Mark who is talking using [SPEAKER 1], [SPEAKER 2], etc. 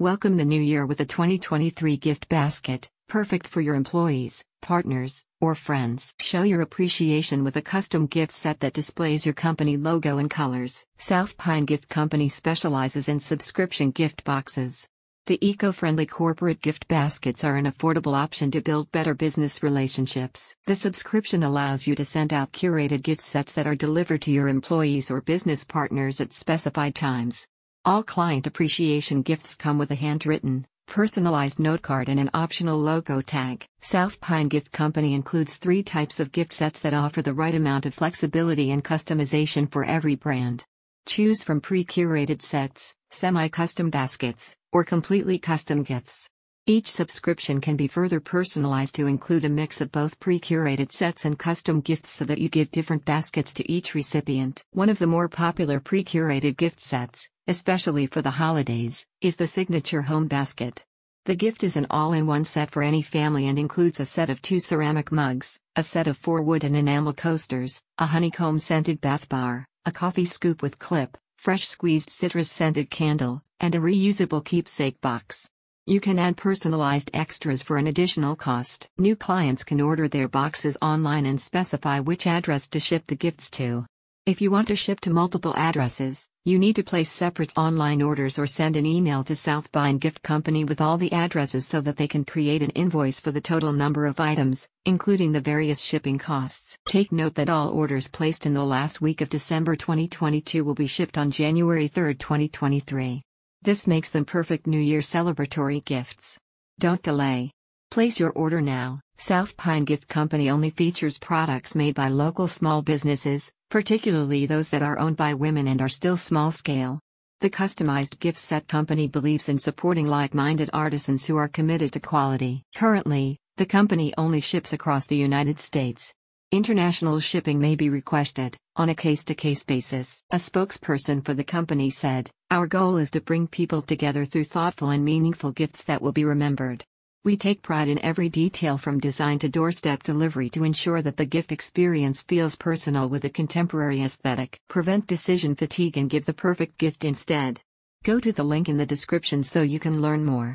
[SPEAKER 1] Welcome the new year with a 2023 gift basket, perfect for your employees, partners, or friends. Show your appreciation with a custom gift set that displays your company logo and colors. South Pine Gift Company specializes in subscription gift boxes. The eco friendly corporate gift baskets are an affordable option to build better business relationships. The subscription allows you to send out curated gift sets that are delivered to your employees or business partners at specified times. All client appreciation gifts come with a handwritten, personalized note card and an optional logo tag. South Pine Gift Company includes three types of gift sets that offer the right amount of flexibility and customization for every brand. Choose from pre curated sets, semi custom baskets, or completely custom gifts. Each subscription can be further personalized to include a mix of both pre curated sets and custom gifts so that you give different baskets to each recipient. One of the more popular pre curated gift sets, especially for the holidays, is the Signature Home Basket. The gift is an all in one set for any family and includes a set of two ceramic mugs, a set of four wood and enamel coasters, a honeycomb scented bath bar, a coffee scoop with clip, fresh squeezed citrus scented candle, and a reusable keepsake box. You can add personalized extras for an additional cost. New clients can order their boxes online and specify which address to ship the gifts to. If you want to ship to multiple addresses, you need to place separate online orders or send an email to South Pine Gift Company with all the addresses so that they can create an invoice for the total number of items, including the various shipping costs. Take note that all orders placed in the last week of December 2022 will be shipped on January 3, 2023. This makes them perfect New Year celebratory gifts. Don't delay. Place your order now. South Pine Gift Company only features products made by local small businesses, particularly those that are owned by women and are still small scale. The customized gift set company believes in supporting like minded artisans who are committed to quality. Currently, the company only ships across the United States. International shipping may be requested, on a case to case basis. A spokesperson for the company said, Our goal is to bring people together through thoughtful and meaningful gifts that will be remembered. We take pride in every detail from design to doorstep delivery to ensure that the gift experience feels personal with a contemporary aesthetic. Prevent decision fatigue and give the perfect gift instead. Go to the link in the description so you can learn more.